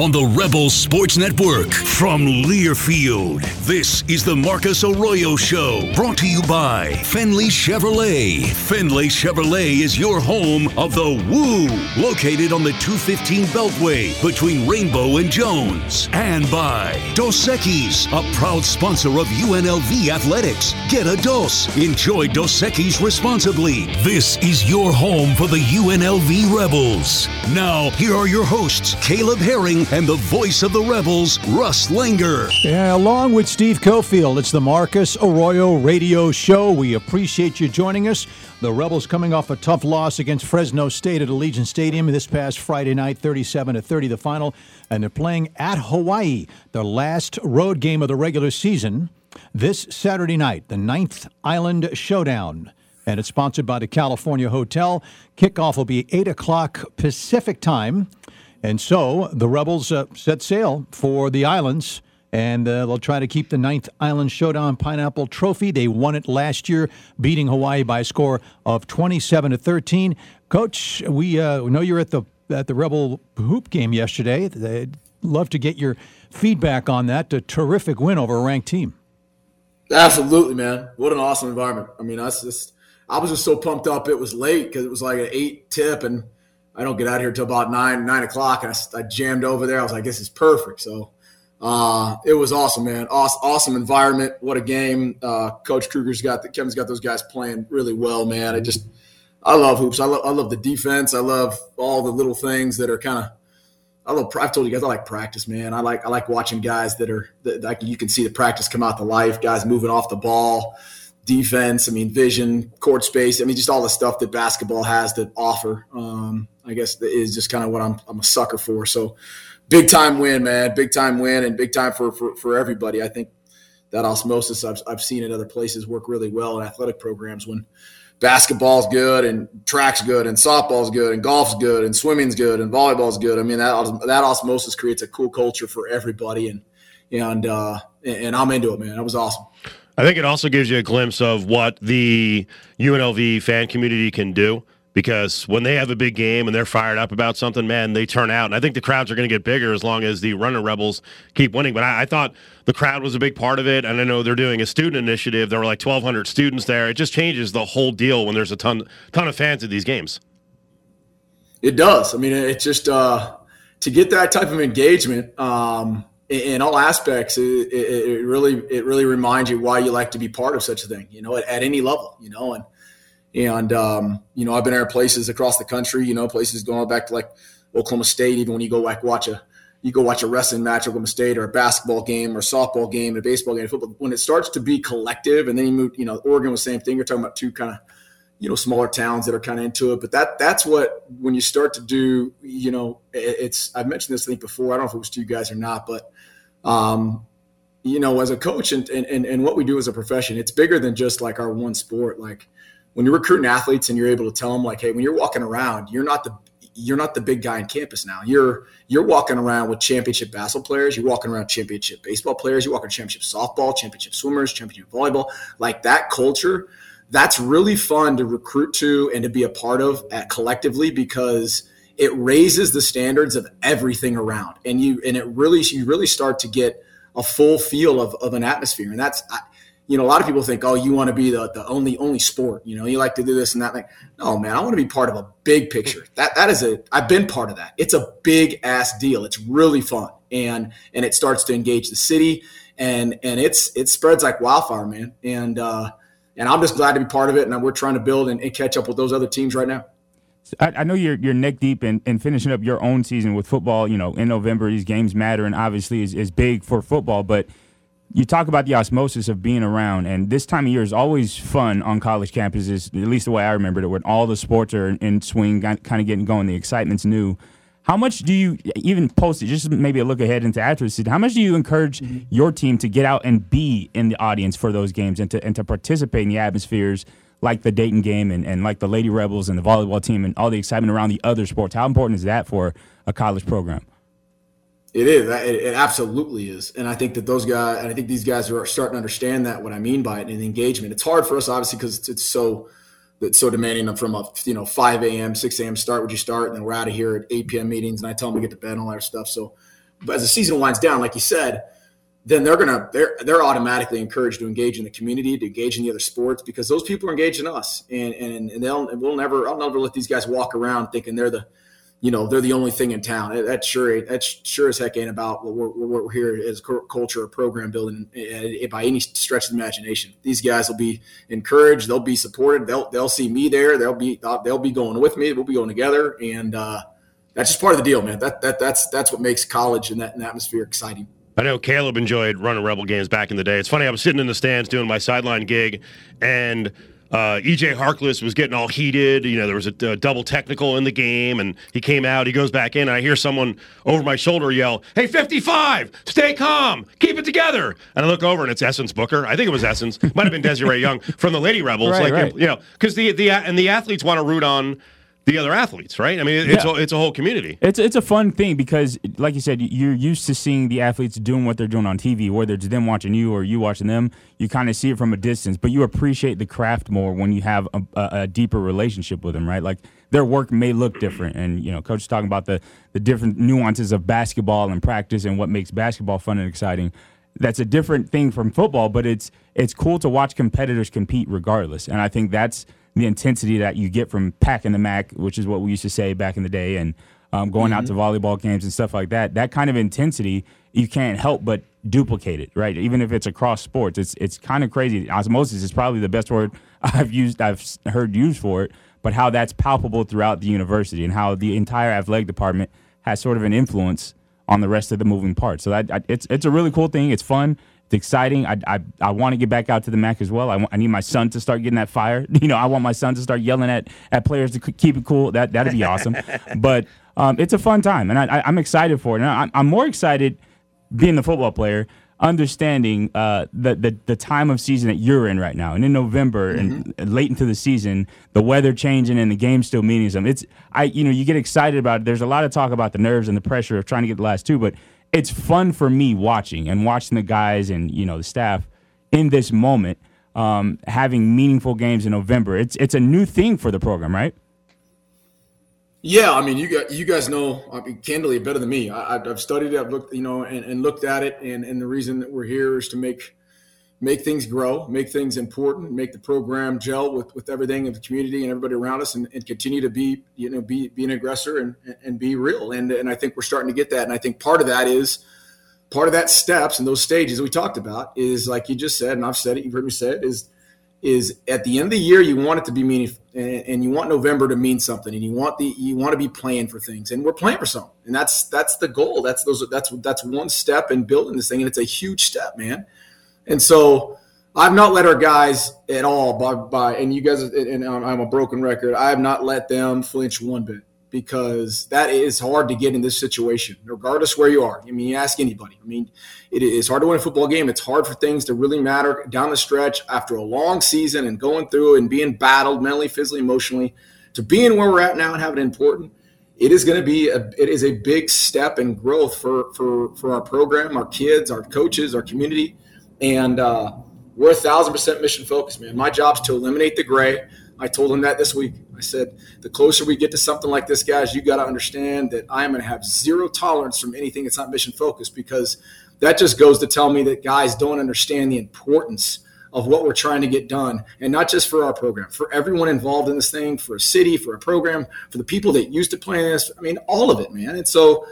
on the Rebel Sports Network from Learfield. This is the Marcus Arroyo Show, brought to you by Findlay Chevrolet. Findlay Chevrolet is your home of the Woo, located on the 215 Beltway between Rainbow and Jones. And by Dos Equis, a proud sponsor of UNLV Athletics. Get a dose. Enjoy Dos Equis responsibly. This is your home for the UNLV Rebels. Now, here are your hosts, Caleb Herring and the voice of the Rebels, Russ Langer. Yeah, along with Steve Cofield, it's the Marcus Arroyo Radio Show. We appreciate you joining us. The Rebels coming off a tough loss against Fresno State at Allegiant Stadium this past Friday night, 37 to 30, the final, and they're playing at Hawaii, their last road game of the regular season. This Saturday night, the Ninth Island Showdown and it's sponsored by the California Hotel. Kickoff will be 8 o'clock Pacific time. And so the Rebels uh, set sail for the islands, and uh, they'll try to keep the Ninth Island Showdown Pineapple Trophy. They won it last year, beating Hawaii by a score of 27 to 13. Coach, we uh, know you're at the at the Rebel hoop game yesterday. They'd love to get your feedback on that. A terrific win over a ranked team. Absolutely, man. What an awesome environment. I mean, that's just I was just so pumped up. It was late because it was like an eight tip, and I don't get out here till about nine nine o'clock. And I, I jammed over there. I was like, this is perfect. So uh, it was awesome, man. Awesome, awesome environment. What a game. Uh, Coach Kruger's got the, Kevin's got those guys playing really well, man. I just I love hoops. I love I love the defense. I love all the little things that are kind of. I love. I've told you guys I like practice, man. I like I like watching guys that are that like you can see the practice come out to life. Guys moving off the ball defense. I mean, vision, court space. I mean, just all the stuff that basketball has to offer. Um, I guess is just kind of what I'm, I'm a sucker for. So, big time win, man. Big time win, and big time for for, for everybody. I think that osmosis I've, I've seen in other places work really well in athletic programs when basketball's good and track's good and softball's good and golf's good and swimming's good and volleyball's good. I mean that that osmosis creates a cool culture for everybody and and uh, and I'm into it, man. That was awesome. I think it also gives you a glimpse of what the UNLV fan community can do because when they have a big game and they're fired up about something, man, they turn out. And I think the crowds are going to get bigger as long as the Runnin' Rebels keep winning. But I, I, thought the crowd was a big part of it. And I know they're doing a student initiative. There were like 1,200 students there. It just changes the whole deal when there's a ton, ton of fans at these games. It does. I mean, it's just uh, to get that type of engagement. Um, in all aspects, it, it, really it really reminds you why you like to be part of such a thing. You know, at, at any level. You know, and and um, you know, I've been at places across the country. You know, places going back to like Oklahoma State. Even when you go like watch a you go watch a wrestling match, Oklahoma State, or a basketball game, or a softball game, or a baseball game, football. When it starts to be collective, and then you move, you know, Oregon was the same thing. You're talking about two kind of you know smaller towns that are kind of into it but that that's what when you start to do you know it's i've mentioned this thing before i don't know if it was to you guys or not but um, you know, as a coach and, and, and what we do as a profession, it's bigger than just like our one sport. Like when you're recruiting athletes and you're able to tell them like, Hey, when you're walking around, you're not the, you're not the big guy on campus now. You're, you're walking around with championship basketball players. You're walking around championship baseball players. You're walking championship softball, championship swimmers, championship volleyball, like that culture. That's really fun to recruit to and to be a part of at collectively because it raises the standards of everything around. And you and it really you really start to get a full feel of, of an atmosphere. And that's you know a lot of people think oh you want to be the, the only only sport you know you like to do this and that like no man i want to be part of a big picture. That that is a i've been part of that. It's a big ass deal. It's really fun. And and it starts to engage the city and and it's it spreads like wildfire man. And uh and i'm just glad to be part of it and we're trying to build and, and catch up with those other teams right now I, I know you're you're neck deep in, in finishing up your own season with football. You know, in November, these games matter, and obviously is, is big for football. But you talk about the osmosis of being around, and this time of year is always fun on college campuses. At least the way I remember it, when all the sports are in swing, kind of getting going, the excitement's new. How much do you even post it? Just maybe a look ahead into after the season. How much do you encourage mm-hmm. your team to get out and be in the audience for those games and to and to participate in the atmospheres like the Dayton game and, and like the Lady Rebels and the volleyball team and all the excitement around the other sports. How important is that for a college program? It is. It, absolutely is. And I think that those guys, and I think these guys are starting to understand that what I mean by it and engagement. It's hard for us, obviously, because it's, it's, so it's so demanding them from a you know 5 a.m., 6 a.m. start. Would you start? And then we're out of here at 8 p.m. meetings, and I tell them to get to bed and all that stuff. So But as the season winds down, like you said, then they're gonna they're they're automatically encouraged to engage in the community, to engage in the other sports because those people are engaged in us, and and, and they'll we'll never I'll never let these guys walk around thinking they're the you know they're the only thing in town. That sure that sure as heck ain't about what we're, what we're here as culture or program building eh, by any stretch of the imagination. These guys will be encouraged. They'll be supported. They'll they'll see me there. They'll be they'll be going with me. We'll be going together, and uh, that's just part of the deal, man. That that that's that's what makes college and that, and atmosphere exciting. I know Caleb enjoyed running Rebel games back in the day. It's funny, I was sitting in the stands doing my sideline gig, and uh, EJ Harkless was getting all heated. You know, there was a, a, double technical in the game, and he came out. He goes back in, and I hear someone over my shoulder yell, "Hey, 55, stay calm, keep it together." And I look over, and it's Essence Booker. I think it was Essence. Might have been Desiree Young from the Lady Rebels. right, like, right. you know, because the the and the athletes want to root on the other athletes, right? I mean, it's Yeah. a, it's a whole community. It's it's a fun thing because, like you said, you're used to seeing the athletes doing what they're doing on TV, whether it's them watching you or you watching them. You kind of see it from a distance, but you appreciate the craft more when you have a, a, a deeper relationship with them, right? Like their work may look different, and you know, coach is talking about the the different nuances of basketball and practice and what makes basketball fun and exciting. That's a different thing from football, but it's it's cool to watch competitors compete regardless, and I think that's the intensity that you get from packing the Mack, which is what we used to say back in the day, and um, going out to volleyball games and stuff like that. That kind of intensity you can't help but duplicate it, right? Even if it's across sports, it's it's kind of crazy. Osmosis is probably the best word I've used, I've heard used for it. But how that's palpable throughout the university and how the entire athletic department has sort of an influence on the rest of the moving parts. So that it's it's a really cool thing. It's fun. It's exciting. I, I, I want to get back out to the Mack as well. I, want, I need my son to start getting that fire. You know, I want my son to start yelling at, at players to keep it cool. That that'd be awesome. but um, it's a fun time, and I, I, I'm excited for it. And I, I'm more excited being the football player, understanding uh, the, the the time of season that you're in right now, and in November and late into the season, the weather changing and the game still meaning something. It's I you know you get excited about it. There's a lot of talk about the nerves and the pressure of trying to get the last two, but it's fun for me watching and watching the guys and you know the staff in this moment um, having meaningful games in November. It's it's a new thing for the program, right? Yeah, I mean, you got you guys know, I mean, candidly better than me. I, I've- I've studied it, I've looked, you know, and, and looked at it, and, and the reason that we're here is to make make things grow, make things important, make the program gel with with everything in the community and everybody around us, and, and continue to be, you know, be be an aggressor and and be real. And and I think we're starting to get that. And I think part of that is part of that steps and those stages we talked about is like you just said, and I've said it, you've heard me say it, is is at the end of the year you want it to be meaningful and, and you want November to mean something and you want the you want to be playing for things. And we're playing for something. And that's that's the goal. That's those that's that's one step in building this thing. And it's a huge step man and so I've not let our guys at all by, by and you guys and I'm a broken record I have not let them flinch one bit because that is hard to get in this situation regardless where you are I mean you ask anybody I mean it is hard to win a football game. It's hard for things to really matter down the stretch after a long season and going through and being battled mentally, physically, emotionally. To being where we're at now and having it important, it is going to be a it is a big step in growth for for for our program, our kids, our coaches, our community, and uh, we're a thousand percent mission focused, man. My job's to eliminate the gray. I told him that this week. I said, the closer we get to something like this, guys, you got to understand that I am going to have zero tolerance from anything that's not mission focused because that just goes to tell me that guys don't understand the importance of what we're trying to get done and not just for our program for everyone involved in this thing for a city for a program for the people that used to play this i mean all of it man and so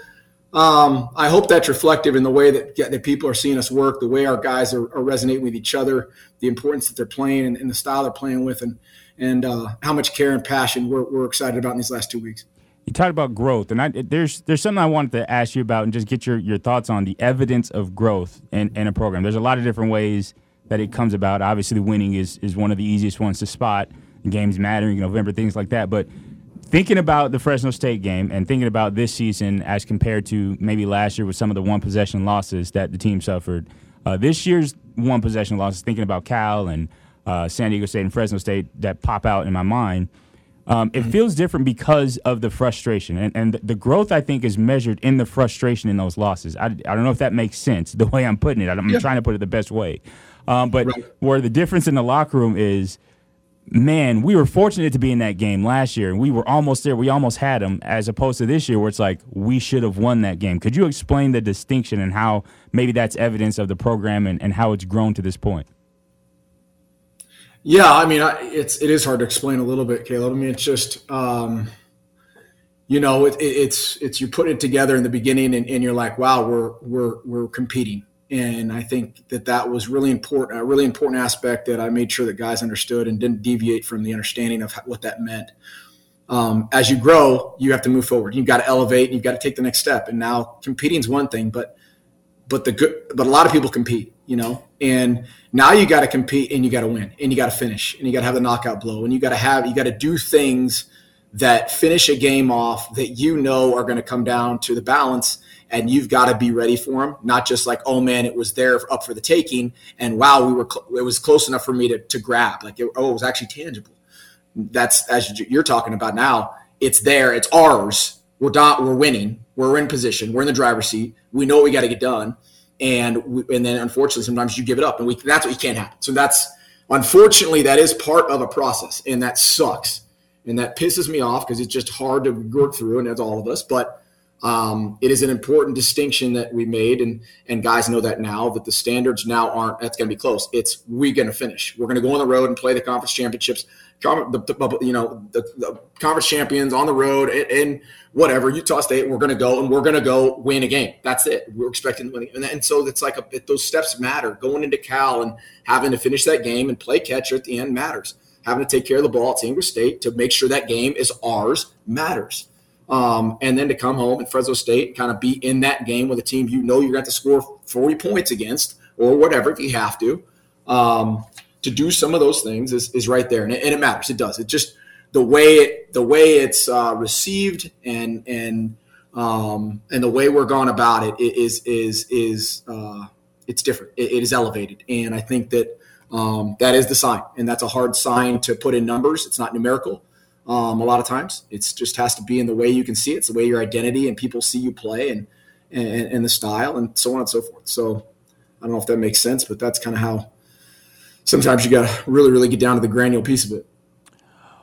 um, i hope that's reflective in the way that, that people are seeing us work the way our guys are, are resonating with each other the importance that they're playing and, and the style they're playing with and and uh, how much care and passion we're, we're excited about in these last two weeks You talked about growth, and I, there's there's something I wanted to ask you about and just get your, your thoughts on the evidence of growth in, in a program. There's a lot of different ways that it comes about. Obviously, winning is is one of the easiest ones to spot. Games mattering, November, things like that. But thinking about the Fresno State game and thinking about this season as compared to maybe last year with some of the one possession losses that the team suffered, uh, this year's one possession losses, thinking about Cal and uh, San Diego State and Fresno State that pop out in my mind. Um, it feels different because of the frustration. And, and the growth, I think, is measured in the frustration in those losses. I, I don't know if that makes sense the way I'm putting it. I'm Yeah. trying to put it the best way. Um, but Right. where the difference in the locker room is man, we were fortunate to be in that game last year, and we were almost there. We almost had them, as opposed to this year, where it's like we should have won that game. Could you explain the distinction and how maybe that's evidence of the program and, and how it's grown to this point? Yeah, I mean, it's it is hard to explain a little bit, Caleb. I mean, it's just um, you know, it, it's it's you put it together in the beginning, and, and you're like, wow, we're we're we're competing and I think that that was really important, a really important aspect that I made sure that guys understood and didn't deviate from the understanding of what that meant. Um, as you grow, you have to move forward. You've got to elevate. And You've got to take the next step. And now competing is one thing, but but the good, but a lot of people compete, you know. And now you got to compete and you got to win and you got to finish and you got to have the knockout blow and you got to have you got to do things that finish a game off that you know are going to come down to the balance and you've got to be ready for them. Not just like, oh man, it was there up for the taking, and wow, we were cl- it was close enough for me to, to grab. Like, it, oh, it was actually tangible. That's as you're talking about now. It's there. It's ours. We're not. We're winning. We're in position. We're in the driver's seat. We know what we got to get done, and we, and then unfortunately, sometimes you give it up, and we that's what you can't happen. So that's unfortunately that is part of a process, and that sucks, and that pisses me off because it's just hard to work through, and that's all of us, but um, it is an important distinction that we made, and and guys know that now that the standards now aren't that's going to be close. It's we going to finish. We're going to go on the road and play the conference championships. The, the, you know the, the, conference champions on the road and, whatever Utah State. We're going to go and we're going to go win a game. That's it. We're expecting winning, and, and so it's like a, it, those steps matter. Going into Cal and having to finish that game and play catcher at the end matters. Having to take care of the ball at English State to make sure that game is ours matters. Um, and then to come home at Fresno State, kind of be in that game with a team you know you're going to score 40 points against or whatever if you have to. Um, to do some of those things is, is right there, and it, and it matters. It does. It just the way it the way it's uh, received and and um, and the way we're going about it is is is uh, it's different. It, it is elevated, and I think that um, that is the sign, and that's a hard sign to put in numbers. It's not numerical, um, a lot of times. It just has to be in the way you can see it. It's the way your identity and people see you play and, and, and the style and so on and so forth. So I don't know if that makes sense, but that's kind of how sometimes you got to really, really get down to the granular piece of it.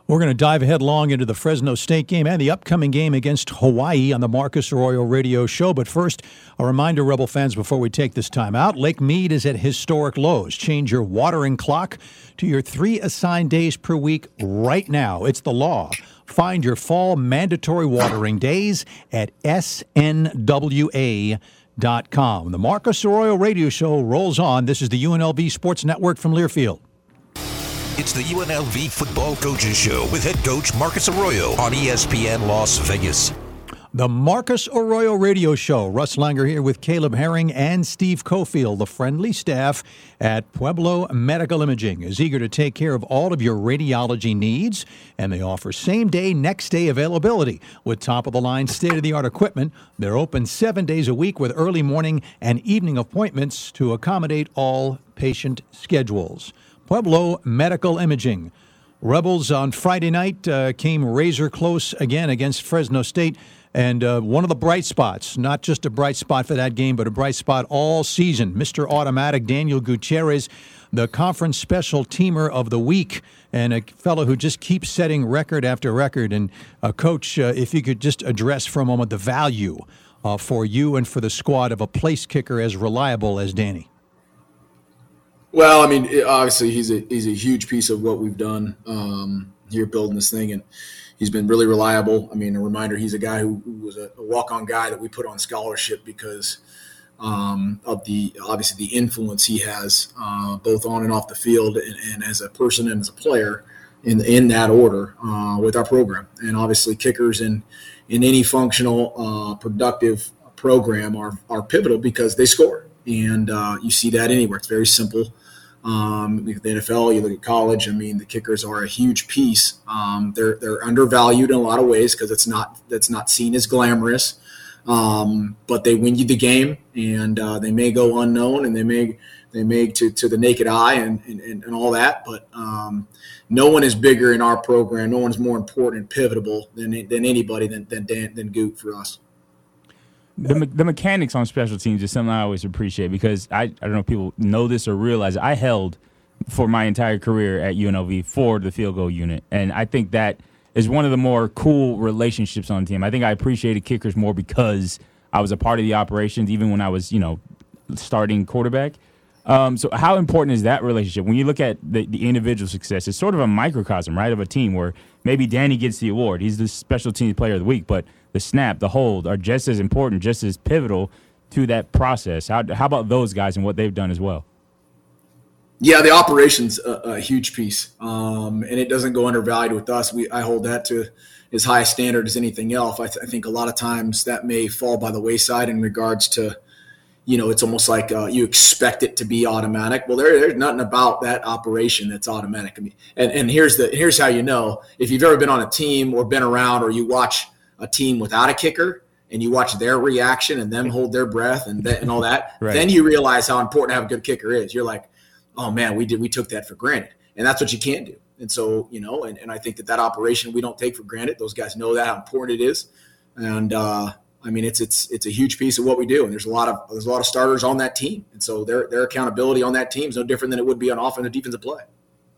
We're going to dive headlong into the Fresno State game and the upcoming game against Hawaii on the Marcus Arroyo radio show. But first, a reminder, Rebel fans, before we take this time out Lake Mead is at historic lows. Change your watering clock to your three assigned days per week right now. It's the law. Find your fall mandatory watering days at snwa.com. The Marcus Arroyo radio show rolls on. This is the UNLV Sports Network from Learfield. It's the UNLV Football Coaches Show with head coach Marcus Arroyo on ESPN Las Vegas. The Marcus Arroyo Radio Show. Russ Langer here with Caleb Herring and Steve Cofield. The friendly staff at Pueblo Medical Imaging is eager to take care of all of your radiology needs, and they offer same day, next day availability with top of the line, state of the art equipment. They're open seven days a week with early morning and evening appointments to accommodate all patient schedules. Pueblo Medical Imaging. Rebels on Friday night uh, came razor close again against Fresno State. And uh, one of the bright spots, not just a bright spot for that game, but a bright spot all season, Mr. Automatic Daniel Gutierrez, the conference special teamer of the week, and a fellow who just keeps setting record after record. And uh, Coach, uh, if you could just address for a moment the value uh, for you and for the squad of a place kicker as reliable as Danny. Well, I mean, obviously he's a he's a huge piece of what we've done um, here building this thing, and he's been really reliable. I mean, a reminder, he's a guy who, who was a, a walk on guy that we put on scholarship because um, of the obviously the influence he has uh, both on and off the field, and, and, as a person and as a player in in that order uh, with our program, and obviously kickers in in any functional uh, productive program are are pivotal because they score, and uh, you see that anywhere. It's very simple. Um, the NFL, you look at college. I mean, the kickers are a huge piece. Um, they're they're undervalued in a lot of ways because it's not that's not seen as glamorous. Um, but they win you the game, and uh, they may go unknown, and they may they may to, to the naked eye and, and, and all that. But um, no one is bigger in our program. No one is more important and pivotal than than anybody than than Dan, than Goot for us the, the mechanics on special teams is something I always appreciate because I, I don't know if people know this or realize it. I held for my entire career at UNLV for the field goal unit, and I think that is one of the more cool relationships on the team. I think I appreciated kickers more because I was a part of the operations, even when I was, you know, starting quarterback. Um, so, how important is that relationship when you look at the, the individual success? It's sort of a microcosm, right, of a team where maybe Danny gets the award. He's the special teams player of the week, but the snap, the hold are just as important, just as pivotal to that process. How, how about those guys and what they've done as well? Yeah, the operations a, a huge piece, um, and it doesn't go undervalued with us. We I hold that to as high a standard as anything else. I, th- I think a lot of times that may fall by the wayside in regards to you know, it's almost like uh, you expect it to be automatic. Well, there, there's nothing about that operation that's automatic. I mean, and, and here's the here's how you know if you've ever been on a team or been around or you watch a team without a kicker and you watch their reaction and them hold their breath and and all that, right. then you realize how important to have a good kicker is. You're like, oh man, we did we took that for granted, and that's what you can't do. And so you know, and, and I think that that operation we don't take for granted. Those guys know that how important it is, and uh, I mean, it's it's it's a huge piece of what we do, and there's a lot of there's a lot of starters on that team, and so their their accountability on that team is no different than it would be on offensive defensive play.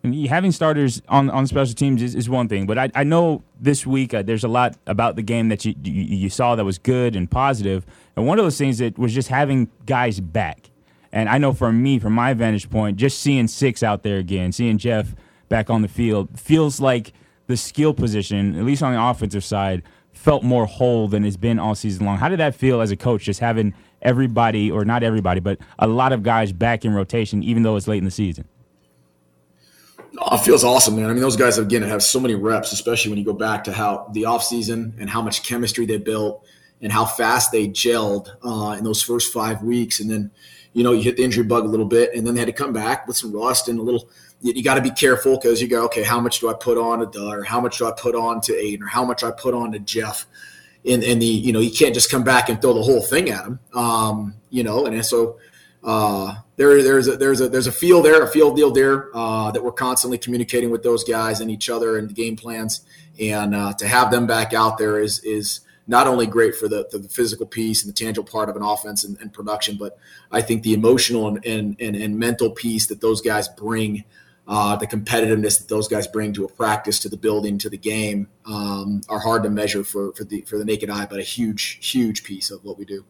And having starters on on special teams is, is one thing, but I, I know this week uh, there's a lot about the game that you, you you saw that was good and positive, and one of those things that was just having guys back. And I know for me, from my vantage point, just seeing six out there again, seeing Jeff back on the field feels like the skill position, at least on the offensive side, felt more whole than it's been all season long. How did that feel as a coach, just having everybody, or not everybody, but a lot of guys back in rotation, even though it's late in the season? Oh, it feels awesome, man. I mean, those guys again have so many reps, especially when you go back to how the offseason and how much chemistry they built and how fast they gelled uh, in those first five weeks. And then, you know, you hit the injury bug a little bit, and then they had to come back with some rust and a little you, you got to be careful because you go, okay, how much do I put on to Doug, or how much do I put on to Aidan, or how much I put on to Jeff? In, in the you know you can't just come back and throw the whole thing at him, um, you know, and so uh, there there's a there's a there's a feel there, a field deal there uh, that we're constantly communicating with those guys and each other and game plans, and uh, to have them back out there is is not only great for the, the physical piece and the tangible part of an offense and, and production, but I think the emotional and, and, and, and mental piece that those guys bring uh, the competitiveness that those guys bring to a practice, to the building, to the game, um, are hard to measure for for the for the naked eye, but a huge, huge piece of what we do.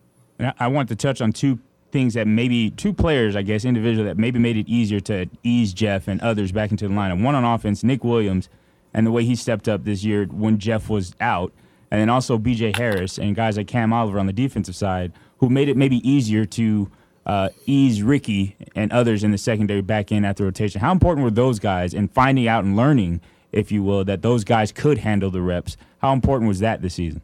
I want to touch on two things that maybe two players, I guess, individual that maybe made it easier to ease Jeff and others back into the lineup. One on offense, Nick Williams, and the way he stepped up this year when Jeff was out, and then also B.J. Harris and guys like Cam Oliver on the defensive side, who made it maybe easier to uh, ease Ricky and others in the secondary back in after rotation. How important were those guys in finding out and learning, if you will, that those guys could handle the reps? How important was that this season?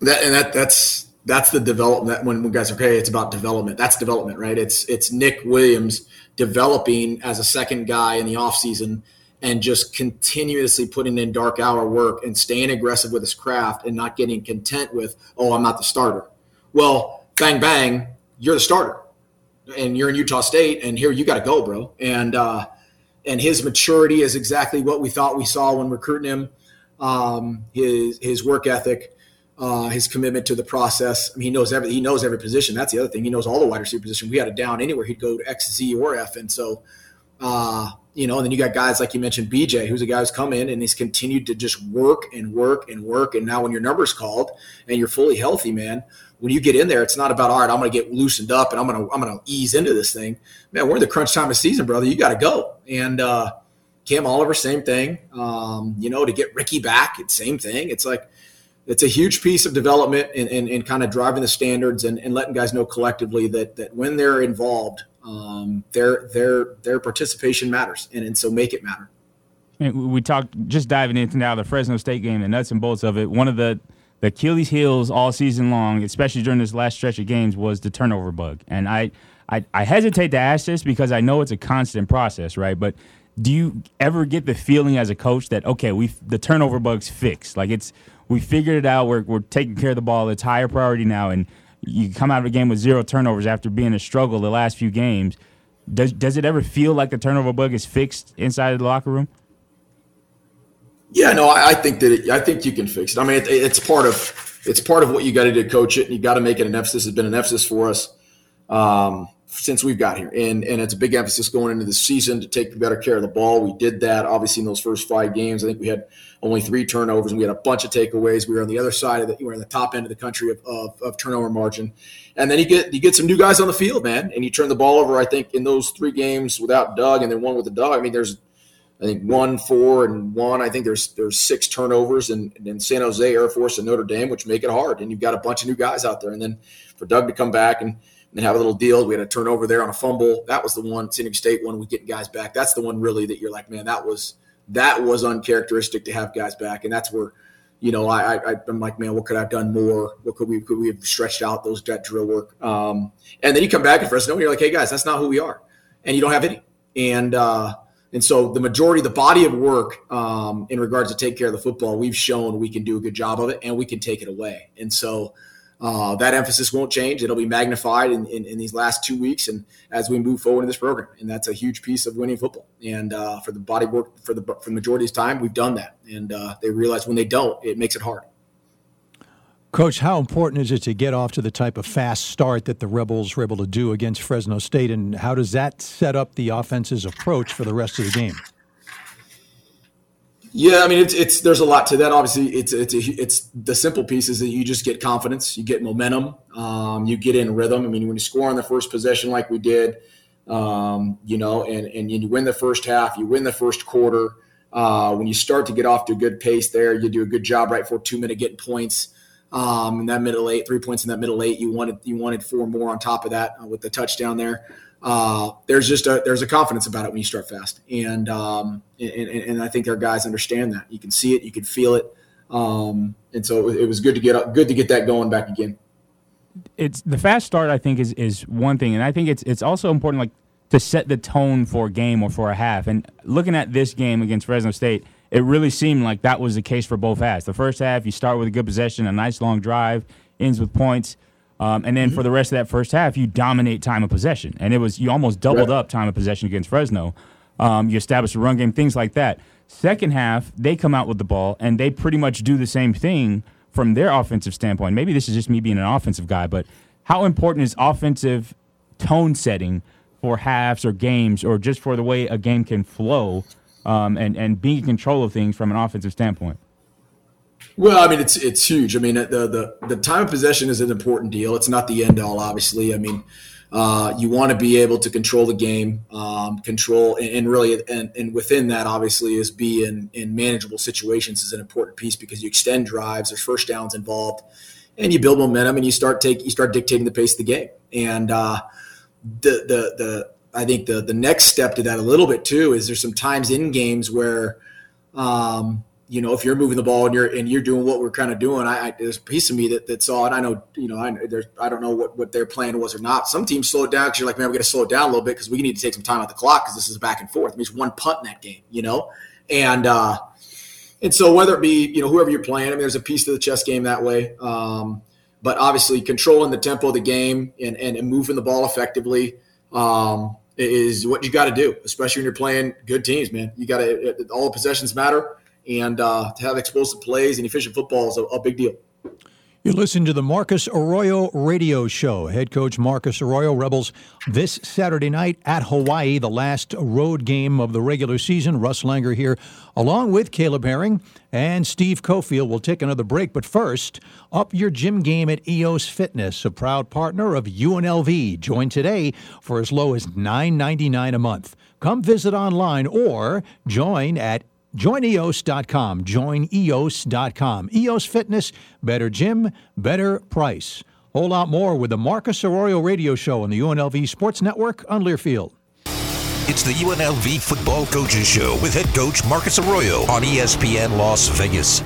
That and that that's that's the development when, when guys are okay, it's about development. That's development, right? It's it's Nick Williams developing as a second guy in the offseason and just continuously putting in dark hour work and staying aggressive with his craft and not getting content with, oh, I'm not the starter. Well, bang bang, you're the starter and you're in Utah State, and here you got to go, bro. And uh, and his maturity is exactly what we thought we saw when recruiting him. Um, his his work ethic, uh, his commitment to the process. I mean, he knows every he knows every position. That's the other thing. He knows all the wide receiver position. We had it down anywhere. He'd go to X, Z, or F, and so. Uh, you know, and then you got guys like you mentioned, BJ, who's a guy who's come in and he's continued to just work and work and work. And now when your number's called and you're fully healthy, man, when you get in there, it's not about all right. I'm going to get loosened up and I'm going to I'm going to ease into this thing. Man, we're in the crunch time of season, brother. You got to go. And uh, Cam Oliver, same thing. Um, you know, to get Ricky back, it's same thing. It's like it's a huge piece of development and, and, and kind of driving the standards and, and, letting guys know collectively that that when they're involved, um, their their their participation matters, and, and so make it matter. We talked just diving into now the Fresno State game, the nuts and bolts of it. One of the the Achilles heels all season long, especially during this last stretch of games, was the turnover bug. And I, I, I hesitate to ask this because I know it's a constant process, right? But do you ever get the feeling as a coach that okay, we the turnover bug's fixed? Like it's we figured it out. We're we're taking care of the ball. It's higher priority now, and you come out of a game with zero turnovers after being a struggle the last few games. Does does it ever feel like the turnover bug is fixed inside of the locker room? Yeah, no, I, I think that it, I think you can fix it. I mean, it, it's part of it's part of what you got to do, to coach it, and you got to make it an emphasis. It's been an emphasis for us. Um, since we've got here. And and it's a big emphasis going into the season to take better care of the ball. We did that obviously in those first five games. I think we had only three turnovers and we had a bunch of takeaways. We were on the other side of the we were on the top end of the country of, of, of, turnover margin. And then you get you get some new guys on the field, man, and you turn the ball over, I think, in those three games without Doug and then one with the Doug. I mean, there's I think one, four, and one. I think there's there's six turnovers in, in San Jose, Air Force, and Notre Dame, which make it hard. And you've got a bunch of new guys out there. And then for Doug to come back and – and have a little deal. We had a turnover there on a fumble. That was the one, San Diego State one, we get guys back. That's the one really that you're like, man, that was that was uncharacteristic to have guys back, and that's where, you know, I, I I'm like, man, what could I have done more? What could we could we have stretched out those that drill work? Um, and then you come back at Fresno, and you're like, hey guys, that's not who we are, and you don't have any, and uh, and so the majority, the body of work um, in regards to take care of the football, we've shown we can do a good job of it, and we can take it away, and so uh, that emphasis won't change. It'll be magnified in, in, in, these last two weeks and as we move forward in this program. And that's a huge piece of winning football. And uh, for the body work for the for the majority of the time, we've done that. And uh, they realize when they don't, it makes it hard. Coach, how important is it to get off to the type of fast start that the Rebels were able to do against Fresno State? And how does that set up the offense's approach for the rest of the game? Yeah, I mean it's it's there's a lot to that. Obviously, it's it's a, it's the simple piece is that you just get confidence, you get momentum, um, you get in rhythm. I mean, when you score on the first possession like we did, um, you know, and and you win the first half, you win the first quarter. Uh, when you start to get off to a good pace there, you do a good job right for two minute getting points. Um, in that middle eight, three points in that middle eight, you wanted you wanted four more on top of that uh, with the touchdown there uh, there's just a there's a confidence about it when you start fast, and um, and, and, I think our guys understand that. You can see it, you can feel it, um, and so it was good to get good to get that going back again. It's the fast start. I think is is one thing, and I think it's it's also important like to set the tone for a game or for a half. And looking at this game against Fresno State, it really seemed like that was the case for both halves. The first half, you start with a good possession, a nice long drive, ends with points. Um, and then mm-hmm. for the rest of that first half, you dominate time of possession, and it was you almost doubled up time of possession against Fresno. Um, you establish a run game, things like that. Second half, they come out with the ball and they pretty much do the same thing from their offensive standpoint. Maybe this is just me being an offensive guy, but how important is offensive tone setting for halves or games, or just for the way a game can flow, um, and and being in control of things from an offensive standpoint? Well, I mean, it's it's huge. I mean, the the the time of possession is an important deal. It's not the end all, obviously. I mean, uh, you want to be able to control the game, um, control, and, and really, and, and, within that, obviously, is be in in manageable situations is an important piece because you extend drives. There's first downs involved, and you build momentum, and you start take you start dictating the pace of the game. And uh, the the the I think the the next step to that a little bit too is there's some times in games where. Um, you know, if you're moving the ball and you're and you're doing what we're kind of doing, I, I there's a piece of me that, that saw it. I know, you know, I there's I don't know what, what their plan was or not. Some teams slow it down because you're like, man, we got to slow it down a little bit because we need to take some time out the clock because this is back and forth. I mean, it's one punt in that game, you know, and uh, and so whether it be you know whoever you're playing, I mean, there's a piece to the chess game that way. Um, but obviously, controlling the tempo of the game and and, and moving the ball effectively. Um, is what you got to do, especially when you're playing good teams, man. You got to all the possessions matter and uh, to have explosive plays and efficient football is a, a big deal. You listen to the Marcus Arroyo Radio Show. Head coach Marcus Arroyo Rebels this Saturday night at Hawaii, the last road game of the regular season. Russ Langer here, along with Caleb Herring and Steve Cofield. We'll take another break, but first, up your gym game at EOS Fitness, a proud partner of UNLV. Join today for as low as $9.99 a month. Come visit online or join at JoinEOS.com. JoinEOS.com. EOS Fitness, better gym, better price. Whole lot more with the Marcus Arroyo Radio Show on the UNLV Sports Network on Learfield. It's the UNLV Football Coaches Show with head coach Marcus Arroyo on ESPN Las Vegas.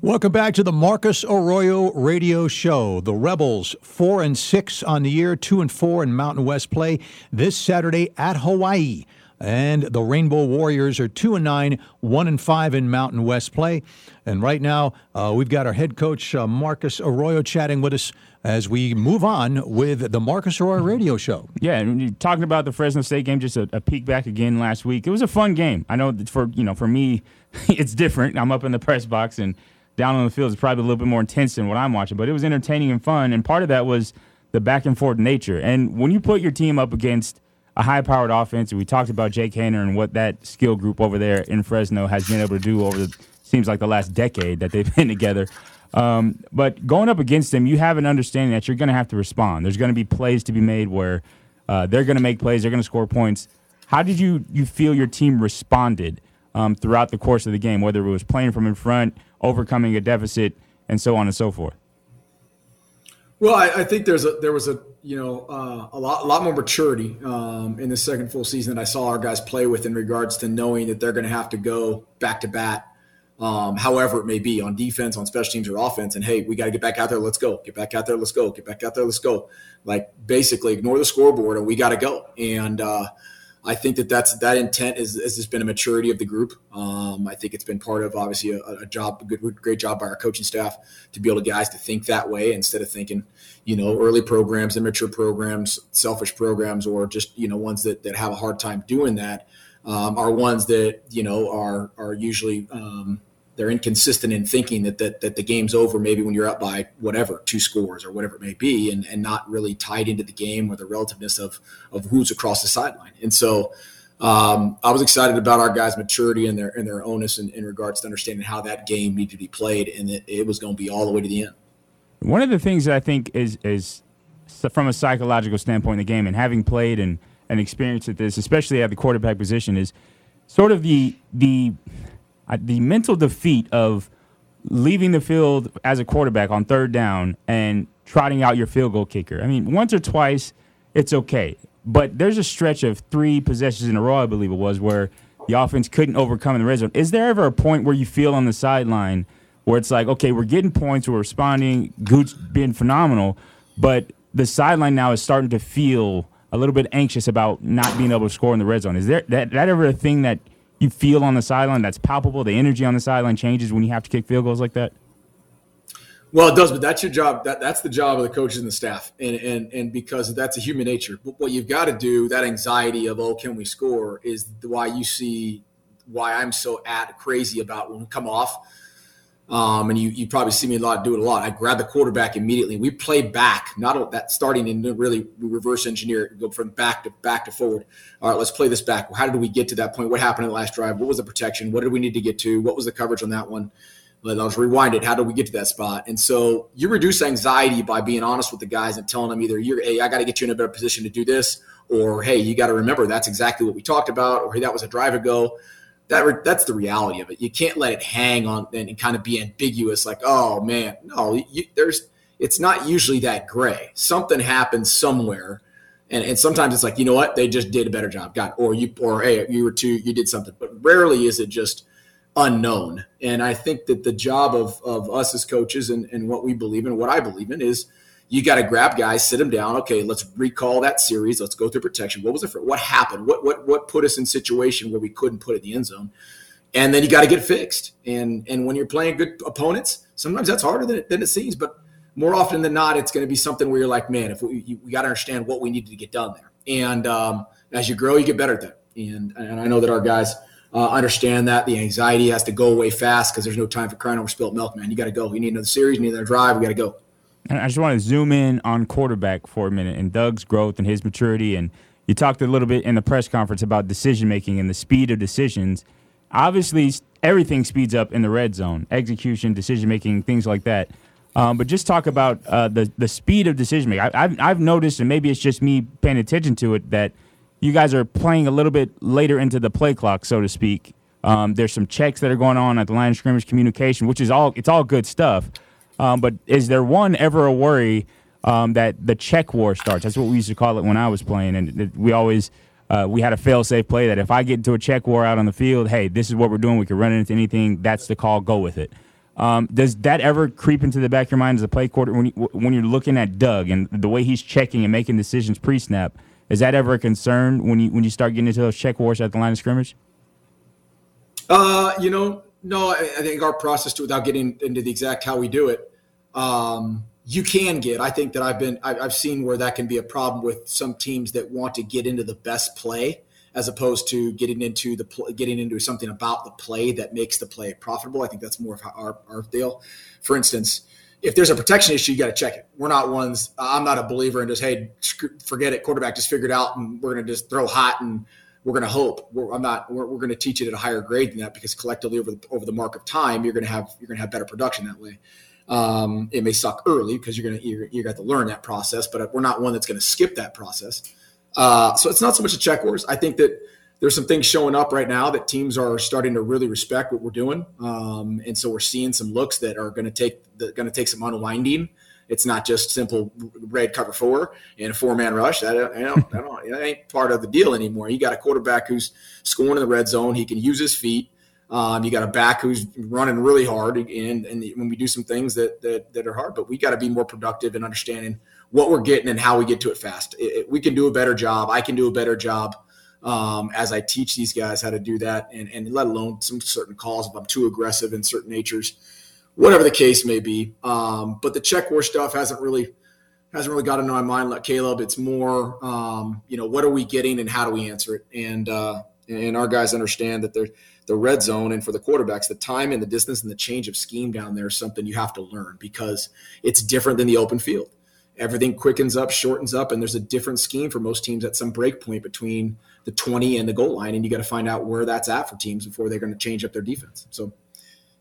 Welcome back to the Marcus Arroyo Radio Show. The Rebels four and six on the year, two and four in Mountain West play this Saturday at Hawaii and the Rainbow Warriors are two and nine, one and five in Mountain West play. And right now, uh, we've got our head coach uh, Marcus Arroyo chatting with us as we move on with the Marcus Arroyo Radio Show. Yeah, and talking about the Fresno State game, just a, a peek back again last week. It was a fun game. I know for you know for me, it's different. I'm up in the press box and down on the field is probably a little bit more intense than what I'm watching, but it was entertaining and fun. And part of that was the back and forth nature. And when you put your team up against a high powered offense, we talked about Jake Haener and what that skill group over there in Fresno has been able to do over the seems like the last decade that they've been together. Um, but going up against them, you have an understanding that you're going to have to respond. There's going to be plays to be made where uh, they're going to make plays, they're going to score points. How did you you feel your team responded um, throughout the course of the game, whether it was playing from in front, overcoming a deficit, and so on and so forth? Well, I, I think there's a there was a you know uh, a lot a lot more maturity um, in the second full season that I saw our guys play with in regards to knowing that they're going to have to go back to bat um, however it may be on defense, on special teams, or offense. And hey, we got to get back out there. Let's go. Get back out there. Let's go. Get back out there. Let's go. Like basically ignore the scoreboard and we got to go. And uh, I think that that's that intent is has just been a maturity of the group. Um, I think it's been part of obviously a, a job, a good, great job by our coaching staff to be able to guys to think that way instead of thinking, you know, early programs, immature programs, selfish programs, or just you know ones that that have a hard time doing that. Um, are ones that you know are are usually um, they're inconsistent in thinking that, that that the game's over maybe when you're up by whatever two scores or whatever it may be and, and not really tied into the game or the relativeness of of who's across the sideline and so um, I was excited about our guys' maturity and their and their onus in, in regards to understanding how that game needed to be played and that it was going to be all the way to the end. One of the things that I think is is from a psychological standpoint in the game and having played and and experienced at this, especially at the quarterback position, is sort of the the the mental defeat of leaving the field as a quarterback on third down and trotting out your field goal kicker. I mean, once or twice, it's okay. But there's a stretch of three possessions in a row, I believe it was, where the offense couldn't overcome in the red zone. Is there ever a point where you feel on the sideline where it's like, okay, we're getting points, we're responding, Gooch being phenomenal, but the sideline now is starting to feel a little bit anxious about not being able to score in the red zone. Is there that, that ever a thing that you feel on the sideline that's palpable? The energy on the sideline changes when you have to kick field goals like that. Well, it does, but that's your job. That that's the job of the coaches and the staff, and and and because that's a human nature. But what you've got to do, that anxiety of oh, can we score, is why you see why I'm so at crazy about when we come off um, and you, you probably see me a lot do it a lot. I grab the quarterback immediately. We play back, not that starting and really reverse engineer, go from back to back to forward. All right, let's play this back. How did we get to that point? What happened in the last drive? What was the protection? What did we need to get to? What was the coverage on that one? Let's rewind it. How did we get to that spot? And so you reduce anxiety by being honest with the guys and telling them either you're, hey, I got to get you in a better position to do this, or hey, you got to remember that's exactly what we talked about, or hey, that was a drive ago that that's the reality of it. You can't let it hang on and kind of be ambiguous, like, oh man, no, you, there's it's not usually that gray. Something happens somewhere, and, and sometimes it's like, you know what, they just did a better job, got, or you, or hey, you were too, you did something, but rarely is it just unknown. And I think that the job of of us as coaches and, and what we believe in, what I believe in, is you got to grab guys, sit them down. Okay, let's recall that series. Let's go through protection. What was it? For what happened? What what what put us in situation where we couldn't put it in the end zone? And then you got to get fixed. And and when you're playing good opponents, sometimes that's harder than it, than it seems. But more often than not, it's going to be something where you're like, man, if we we got to understand what we needed to get done there. And um, as you grow, you get better at that. And and I know that our guys. Uh, understand that the anxiety has to go away fast because there's no time for crying over spilt milk, man. You got to go. You need another series, you need another drive. We got to go. And I just want to zoom in on quarterback for a minute and Doug's growth and his maturity. And you talked a little bit in the press conference about decision making and the speed of decisions. Obviously, everything speeds up in the red zone, execution, decision making, things like that. Um, but just talk about uh, the the speed of decision making. I've I've noticed, and maybe it's just me paying attention to it, that you guys are playing a little bit later into the play clock, so to speak. Um, there's some checks that are going on at the line of scrimmage, communication, which is all it's all good stuff. Um, but is there one ever a worry um, that the check war starts? That's what we used to call it when I was playing, and we always uh, we had a fail-safe play that if I get into a check war out on the field, hey, this is what we're doing. We can run into anything. That's the call. Go with it. Um, does that ever creep into the back of your mind as a play quarter when, you, when you're looking at Doug and the way he's checking and making decisions pre-snap? Is that ever a concern when you when you start getting into those check wars at the line of scrimmage? Uh, you know, no. I, I think our process, to, without getting into the exact how we do it, um, you can get. I think that I've been I've seen where that can be a problem with some teams that want to get into the best play as opposed to getting into the getting into something about the play that makes the play profitable. I think that's more of our our deal. For instance, if there's a protection issue, you got to check it. We're not ones. I'm not a believer in just hey, forget it. Quarterback just figured out, and we're going to just throw hot and we're going to hope. We're, I'm not. We're, we're going to teach it at a higher grade than that because collectively over the, over the mark of time, you're going to have you're going to have better production that way. Um, it may suck early because you're going to you're, you're going to learn that process, but we're not one that's going to skip that process. Uh, so it's not so much a check course. I think that there's some things showing up right now that teams are starting to really respect what we're doing, um, and so we're seeing some looks that are going to take going to take some unwinding. It's not just simple red cover four and a four man rush. That, you know, that, that ain't part of the deal anymore. You got a quarterback who's scoring in the red zone. He can use his feet. Um, you got a back who's running really hard, and, and when we do some things that, that that are hard, but we got to be more productive in understanding what we're getting and how we get to it fast. It, it, we can do a better job. I can do a better job um, as I teach these guys how to do that, and, and let alone some certain calls if I'm too aggressive in certain natures whatever the case may be. Um, but the check war stuff hasn't really hasn't really got into my mind like Caleb. It's more, um, you know, what are we getting and how do we answer it? And uh, and our guys understand that they're the red zone and for the quarterbacks, the time and the distance and the change of scheme down there is something you have to learn because it's different than the open field. Everything quickens up, shortens up, and there's a different scheme for most teams at some break point between the 20 and the goal line, and you got to find out where that's at for teams before they're going to change up their defense. So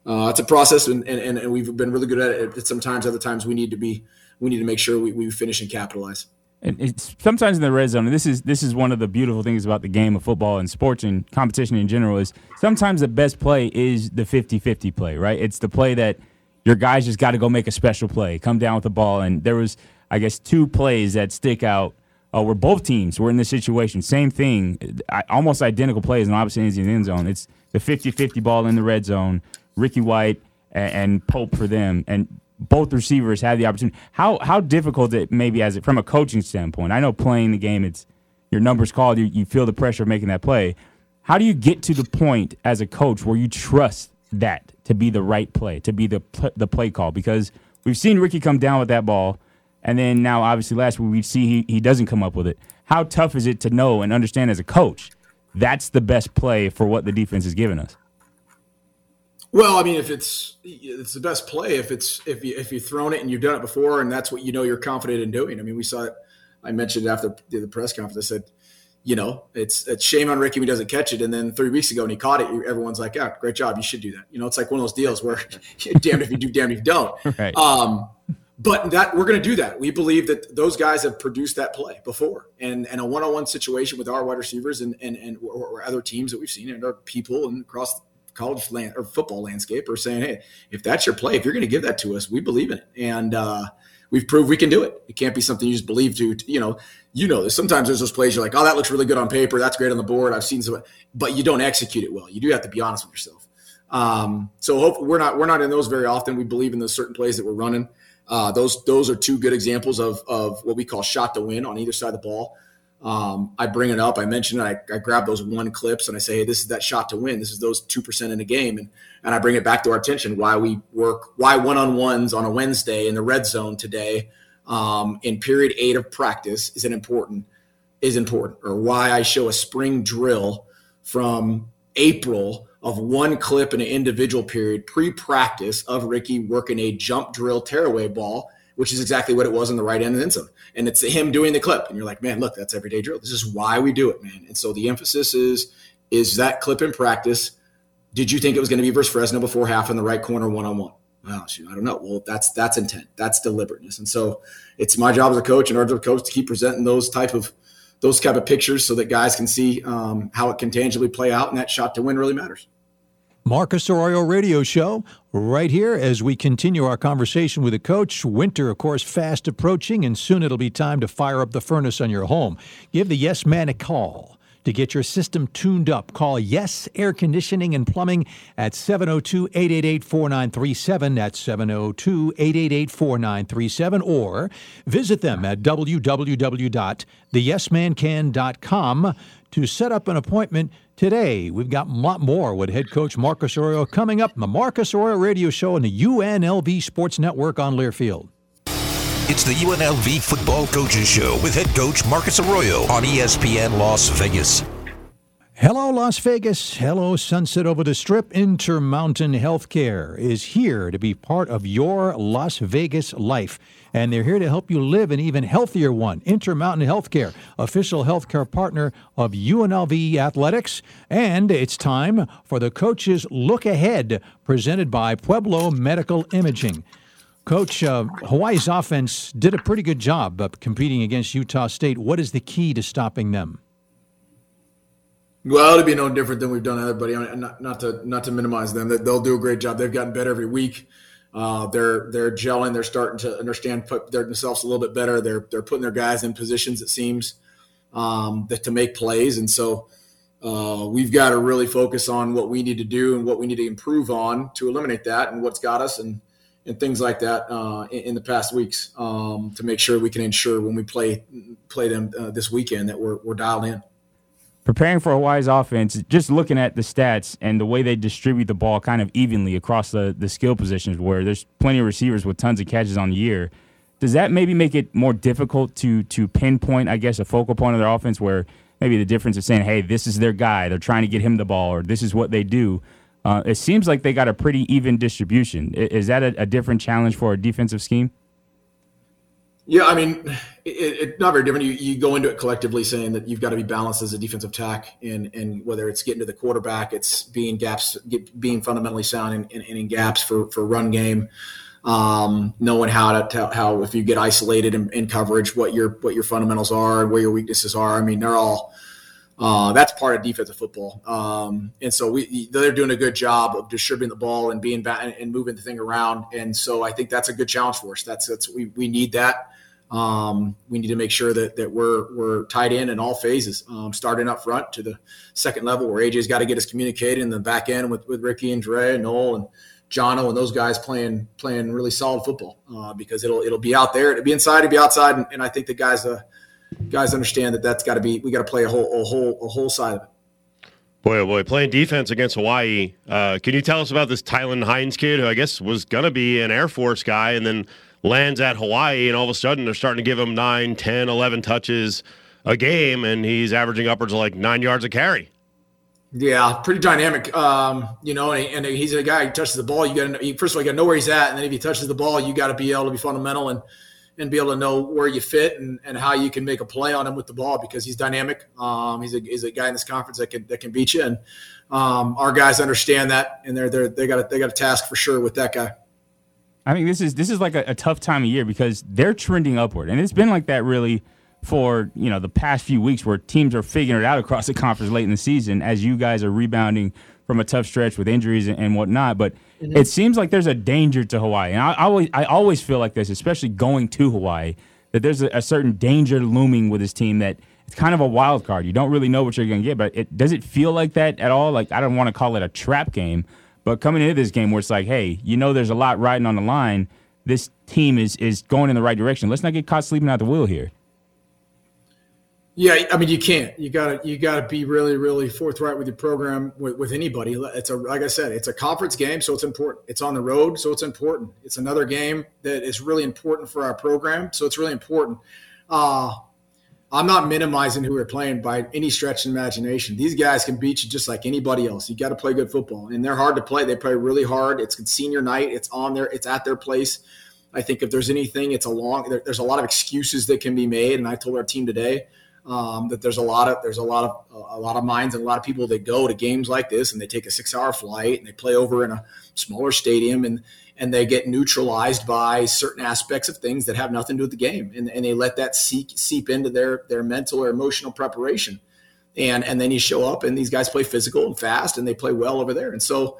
uh, it's a process, and, and, and we've been really good at it. Sometimes, other times, we need to be we need to make sure we, we finish and capitalize. And it's sometimes in the red zone. this is this is one of the beautiful things about the game of football and sports and competition in general. Is sometimes the best play is the 50-50 play, right? It's the play that your guys just got to go make a special play, come down with the ball. And there was, I guess, two plays that stick out uh, where both teams were in this situation. Same thing, almost identical plays in ends of the end zone. It's the 50-50 ball in the red zone Ricky White and, and Pope for them, and both receivers have the opportunity. How how difficult it maybe as it from a coaching standpoint? I know playing the game, it's your numbers called. You, you feel the pressure of making that play. How do you get to the point as a coach where you trust that to be the right play, to be the the play call? Because we've seen Ricky come down with that ball, and then now obviously last week we see he, he doesn't come up with it. How tough is it to know and understand as a coach that's the best play for what the defense is giving us? Well, I mean, if it's it's the best play if it's if you if you've thrown it and you've done it before and that's what you know you're confident in doing. I mean, we saw it. I mentioned after the press conference. I said, you know, it's it's shame on Ricky if he doesn't catch it. And then three weeks ago when he caught it, everyone's like, yeah, great job, you should do that. You know, it's like one of those deals where damned if you do, damned if you don't. Right. Um, but that we're going to do that. We believe that those guys have produced that play before, and and a one-on-one situation with our wide receivers and and and or, or other teams that we've seen and our people and across college land or football landscape are saying, hey, if that's your play, if you're going to give that to us, we believe in it, and uh, we've proved we can do it. It can't be something you just believe to. You know, you know this. Sometimes there's those plays you're like, oh, that looks really good on paper. That's great on the board. I've seen some, but you don't execute it well. You do have to be honest with yourself. Um, so hope, we're not we're not in those very often. We believe in those certain plays that we're running. Uh, those those are two good examples of of what we call shot to win on either side of the ball. Um, I bring it up. I mention it. I, I, grab those one clips and I say, hey, this is that shot to win. This is those 2% in a game. And, and I bring it back to our attention why we work, why one on ones on a Wednesday in the red zone today um, in period eight of practice is an important, is important, or why I show a spring drill from April of one clip in an individual period pre practice of Ricky working a jump drill tearaway ball which is exactly what it was on the right end of the end zone. And it's him doing the clip. And you're like, man, look, that's everyday drill. This is why we do it, man. And so the emphasis is, is that clip in practice. Did you think it was going to be versus Fresno before half in the right corner one on one? Well, shoot, I don't know. Well, that's that's intent. That's deliberateness. And so it's my job as a coach and our coach to keep presenting those type of those type of pictures so that guys can see um, how it can tangibly play out and that shot to win really matters. Marcus Arroyo Radio Show right here as we continue our conversation with the coach. Winter, of course, fast approaching, and soon it'll be time to fire up the furnace on your home. Give the Yes Man a call. To get your system tuned up, call Yes Air Conditioning and Plumbing at 702 888 4937. That's 702 888 4937. Or visit them at www.theyesmancan.com to set up an appointment today. We've got a lot more with head coach Marcus Arroyo coming up on the Marcus Arroyo Radio Show on the UNLV Sports Network on Learfield. It's the UNLV Football Coaches Show with head coach Marcus Arroyo on ESPN Las Vegas. Hello, Las Vegas. Hello, sunset over the strip. Intermountain Healthcare is here to be part of your Las Vegas life. And they're here to help you live an even healthier one. Intermountain Healthcare, official healthcare partner of UNLV Athletics. And it's time for the Coach's Look Ahead, presented by Pueblo Medical Imaging. Coach, uh, Hawaii's offense did a pretty good job of competing against Utah State. What is the key to stopping them? Well, it'll be no different than we've done everybody. Not, not to not to minimize them, they'll do a great job. They've gotten better every week. Uh, they're they're gelling. They're starting to understand put themselves a little bit better. They're they're putting their guys in positions. It seems um, that to make plays, and so uh, we've got to really focus on what we need to do and what we need to improve on to eliminate that, and what's got us and and things like that uh, in, in, the past weeks um, to make sure we can ensure when we play play them uh, this weekend that we're we're dialed in preparing for Hawaii's offense, just looking at the stats and the way they distribute the ball kind of evenly across the, the skill positions where there's plenty of receivers with tons of catches on the year, does that maybe make it more difficult to to pinpoint, I guess, a focal point of their offense where maybe the difference is saying, hey, this is their guy, they're trying to get him the ball, or this is what they do? Uh, it seems like they got a pretty even distribution. Is that a, a different challenge for a defensive scheme? Yeah, I mean, it's it, not very different. You, you go into it collectively saying that you've got to be balanced as a defensive tack, and and whether it's getting to the quarterback, it's being gaps, get, being fundamentally sound and in, in, in, gaps for for run game, um, knowing how to how if you get isolated in, in, coverage, what your what your fundamentals are and where your weaknesses are. I mean, they're all. Uh, that's part of defensive football, um, and so we they're doing a good job of distributing the ball and being back and moving the thing around. And so I think that's a good challenge for us. That's that's we we need that. Um, we need to make sure that that we're we're tied in in all phases, um, starting up front to the second level where AJ's got to get us communicated, and the back end with with Ricky and Dre and Noel and Jono and those guys playing playing really solid football uh, because it'll it'll be out there, it'll be inside, it'll be outside, and, and I think the guys uh, guys understand that that's got to be we got to play a whole a whole a whole side of it. Boy, oh boy, playing defense against Hawaii. Uh, can you tell us about this Tylan Hines kid, who I guess was going to be an Air Force guy, and then lands at Hawaii, and all of a sudden they're starting to give him 9, 10, 11 touches a game, and he's averaging upwards of like nine yards a carry. Yeah, pretty dynamic. Um, you know, and, and, he's a guy who touches the ball. You got to first of all, you got to know where he's at, and then if he touches the ball, you got to be able to be fundamental and and be able to know where you fit and, and how you can make a play on him with the ball because he's dynamic. Um, he's a he's a guy in this conference that can that can beat you, and um, our guys understand that, and they're they they got a, they got a task for sure with that guy. I think this is this is like a, a, tough time of year because they're trending upward, and it's been like that really for you know the past few weeks where teams are figuring it out across the conference late in the season as you guys are rebounding from a tough stretch with injuries and, and whatnot. But mm-hmm. it seems like there's a danger to Hawaii, and I, I, always I always feel like this, especially going to Hawaii, that there's a, a certain danger looming with this team that it's kind of a wild card. You don't really know what you're going to get, but it does it feel like that at all? Like I don't want to call it a trap game, but coming into this game where it's like, hey, you know, there's a lot riding on the line. This team is is going in the right direction. Let's not get caught sleeping at the wheel here. Yeah, I mean, you can't. You gotta you gotta be really really forthright with your program with, with anybody. It's a like I said, it's a conference game, so it's important. It's on the road, so it's important. It's another game that is really important for our program, so it's really important. Uh, I'm not minimizing who we're playing by any stretch of imagination. These guys can beat you just like anybody else. You got to play good football, and they're hard to play. They play really hard. It's senior night. It's on there. It's at their place. I think if there's anything, it's a long. There, there's a lot of excuses that can be made, and I told our team today um, that there's a lot of there's a lot of a lot of minds and a lot of people that go to games like this, and they take a six hour flight and they play over in a smaller stadium, and and they get neutralized by certain aspects of things that have nothing to do with the game, and, and they let that seep, seep into their their mental or emotional preparation, and and then you show up and these guys play physical and fast and they play well over there, and so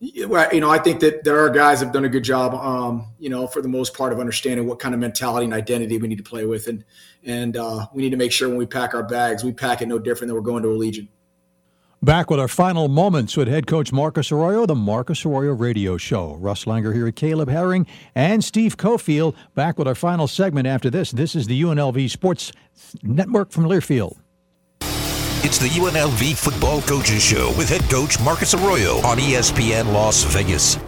you know I think that there are guys have done a good job, um, you know, for the most part of understanding what kind of mentality and identity we need to play with, and and uh, we need to make sure when we pack our bags, we pack it no different than we're going to Allegiant. Back with our final moments with head coach Marcus Arroyo, the Marcus Arroyo Radio Show. Russ Langer here, Caleb Herring, and Steve Cofield. Back with our final segment after this. This is the UNLV Sports Network from Learfield. It's the UNLV Football Coaches Show with head coach Marcus Arroyo on ESPN Las Vegas.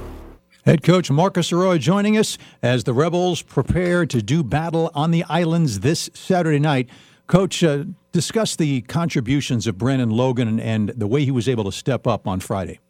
Head coach Marcus Arroyo joining us as the Rebels prepare to do battle on the islands this Saturday night. Coach, uh, discuss the contributions of Brandon Logan and the way he was able to step up on Friday.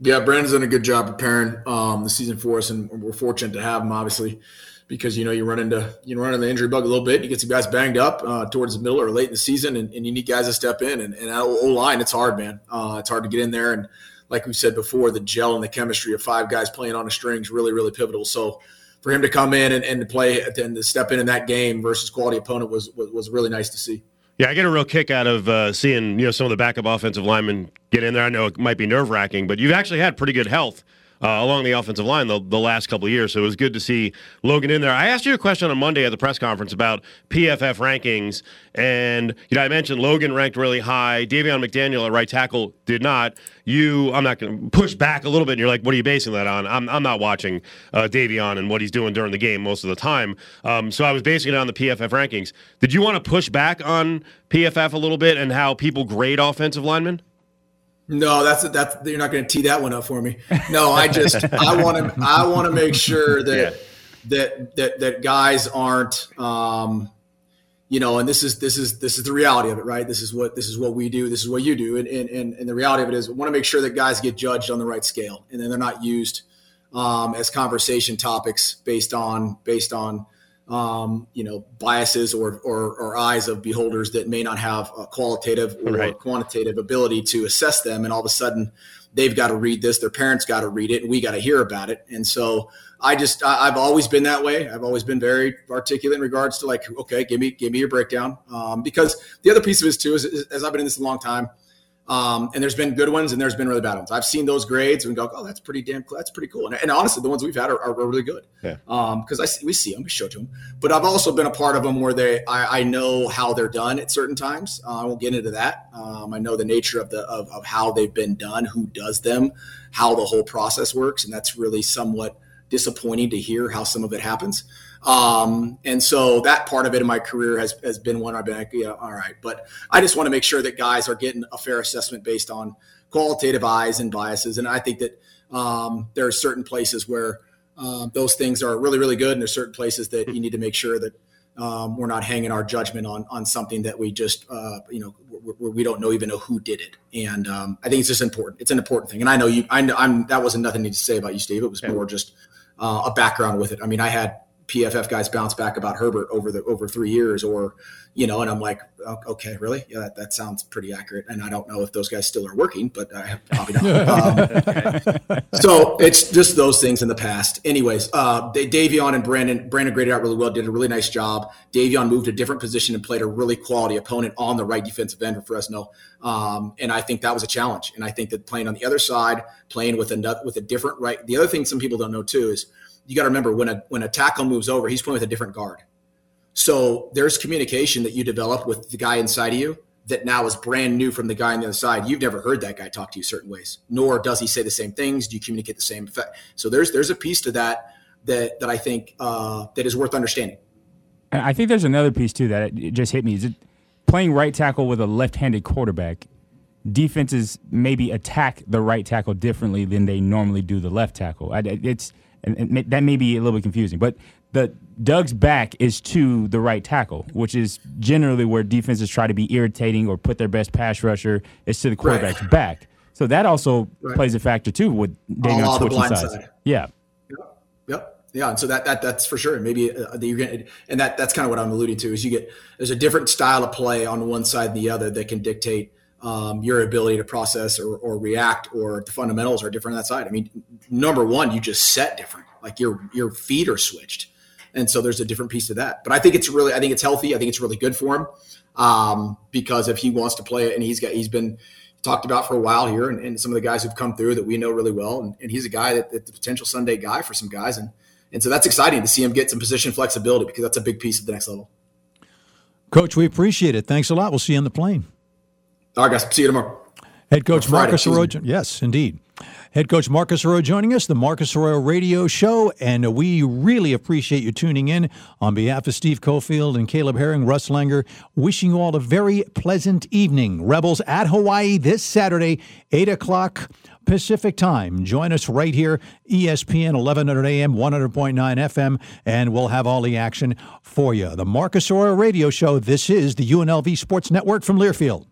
Yeah, Brandon's done a good job preparing um, the season for us, and we're fortunate to have him, obviously, because you know you run into you run into the injury bug a little bit. You get some guys banged up uh, towards the middle or late in the season, and, and you need guys to step in. And, and O line, it's hard, man. Uh, it's hard to get in there, and like we said before, the gel and the chemistry of five guys playing on a string is really, really pivotal. So for him to come in and, and to play and to step in in that game versus quality opponent was, was, was really nice to see. Yeah, I get a real kick out of uh, seeing you know some of the backup offensive linemen get in there. I know it might be nerve wracking, but you've actually had pretty good health uh, along the offensive line the, the last couple of years. So it was good to see Logan in there. I asked you a question on Monday at the press conference about PFF rankings, and you know I mentioned Logan ranked really high. Davion McDaniel at right tackle did not. You, I'm not going to push back a little bit. and You're like, what are you basing that on? I'm, I'm not watching uh, Davion and what he's doing during the game most of the time. Um, so I was basing it on the PFF rankings. Did you want to push back on PFF a little bit and how people grade offensive linemen? No, that's that's you're not going to tee that one up for me. No, I just I want to I want to make sure that yeah. that that that guys aren't um, you know, and this is this is this is the reality of it, right? This is what this is what we do. This is what you do, and and and, and the reality of it is, we want to make sure that guys get judged on the right scale, and then they're not used um, as conversation topics based on based on um, you know, biases or, or, or, eyes of beholders that may not have a qualitative or right. quantitative ability to assess them. And all of a sudden, they've got to read this, their parents got to read it, and we got to hear about it. And so I just, I, have always been that way. I've always been very articulate in regards to like, okay, give me, give me your breakdown. Um, because the other piece of this too is, is, as I've been in this a long time, um, and there's been good ones and there's been really bad ones. I've seen those grades and go, oh, that's pretty damn cool. That's pretty cool. And, and honestly, the ones we've had are, are really good. Yeah. Um, cause I see, we see them, we show to them, but I've also been a part of them where they, I, I know how they're done at certain times. Uh, I won't get into that. Um, I know the nature of the, of, of how they've been done, who does them, how the whole process works. And that's really somewhat disappointing to hear how some of it happens. Um, and so that part of it in my career has, has been one I've been like, yeah, all right. But I just want to make sure that guys are getting a fair assessment based on qualitative eyes and biases. And I think that um, there are certain places where um, those things are really, really good. And there's certain places that you need to make sure that um, we're not hanging our judgment on on something that we just uh, you know we, we don't know even know who did it. And um, I think it's just important. It's an important thing. And I know you. I am that wasn't nothing to say about you, Steve. It was more just uh, a background with it. I mean, I had PFF guys bounce back about Herbert over the over three years, or you know, and I'm like, okay, really? Yeah, that, that sounds pretty accurate. And I don't know if those guys still are working, but I have probably not. um, so it's just those things in the past. Anyways, uh, they Davion and Brandon, Brandon graded out really well, did a really nice job. Davion moved a different position and played a really quality opponent on the right defensive end for Fresno, um, and I think that was a challenge. And I think that playing on the other side, playing with a with a different right. The other thing some people don't know too is you got to remember when a when a tackle moves over, he's playing with a different guard. So there's communication that you develop with the guy inside of you that now is brand new from the guy on the other side. You've never heard that guy talk to you certain ways, nor does he say the same things. Do you communicate the same effect? So there's there's a piece to that that that I think uh, that is worth understanding. I think there's another piece too that just hit me. Is it playing right tackle with a left-handed quarterback? Defenses maybe attack the right tackle differently than they normally do the left tackle. It's and, and that may be a little bit confusing, but the Doug's back is to the right tackle, which is generally where defenses try to be irritating or put their best pass rusher is to the quarterback's right. back. So that also right. plays a factor too with Davion switching sides. Side. Yeah. Yep. Yep. Yeah, and so that that that's for sure. Maybe uh, you're getting, and that that's kind of what I'm alluding to is you get there's a different style of play on one side and the other that can dictate um, your ability to process or, or react or the fundamentals are different on that side. I mean, number one, you just set different. Like your your feet are switched, and so there's a different piece to that. But I think it's really, I think it's healthy. I think it's really good for him um, because if he wants to play it, and he's got, he's been talked about for a while here, and, and some of the guys who've come through that we know really well, and, and he's a guy that, the potential Sunday guy for some guys, and and so that's exciting to see him get some position flexibility because that's a big piece at the next level. Coach, we appreciate it. Thanks a lot. We'll see you on the plane. All right, guys. See you tomorrow. Head coach Marcus Arroyo. Yes, indeed. Head coach Marcus Arroyo joining us, the Marcus Arroyo Radio Show, and we really appreciate you tuning in. On behalf of Steve Cofield and Caleb Herring, Russ Langer, wishing you all a very pleasant evening. Rebels at Hawaii this Saturday, 8 o'clock Pacific Time. Join us right here, ESPN 1100 AM, 100.9 FM, and we'll have all the action for you. The Marcus Arroyo Radio Show. This is the UNLV Sports Network from Learfield.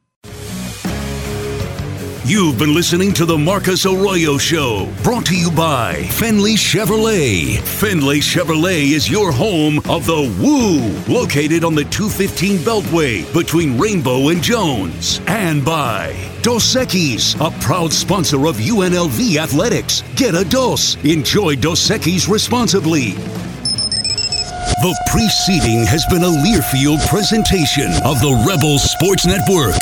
You've been listening to the Marcus Arroyo Show, brought to you by Findlay Chevrolet. Findlay Chevrolet is your home of the Woo, located on the 215 Beltway between Rainbow and Jones. And by Dos Equis, a proud sponsor of UNLV Athletics. Get a Dos. Enjoy Dos Equis responsibly. The preceding has been a Learfield presentation of the Rebel Sports Network.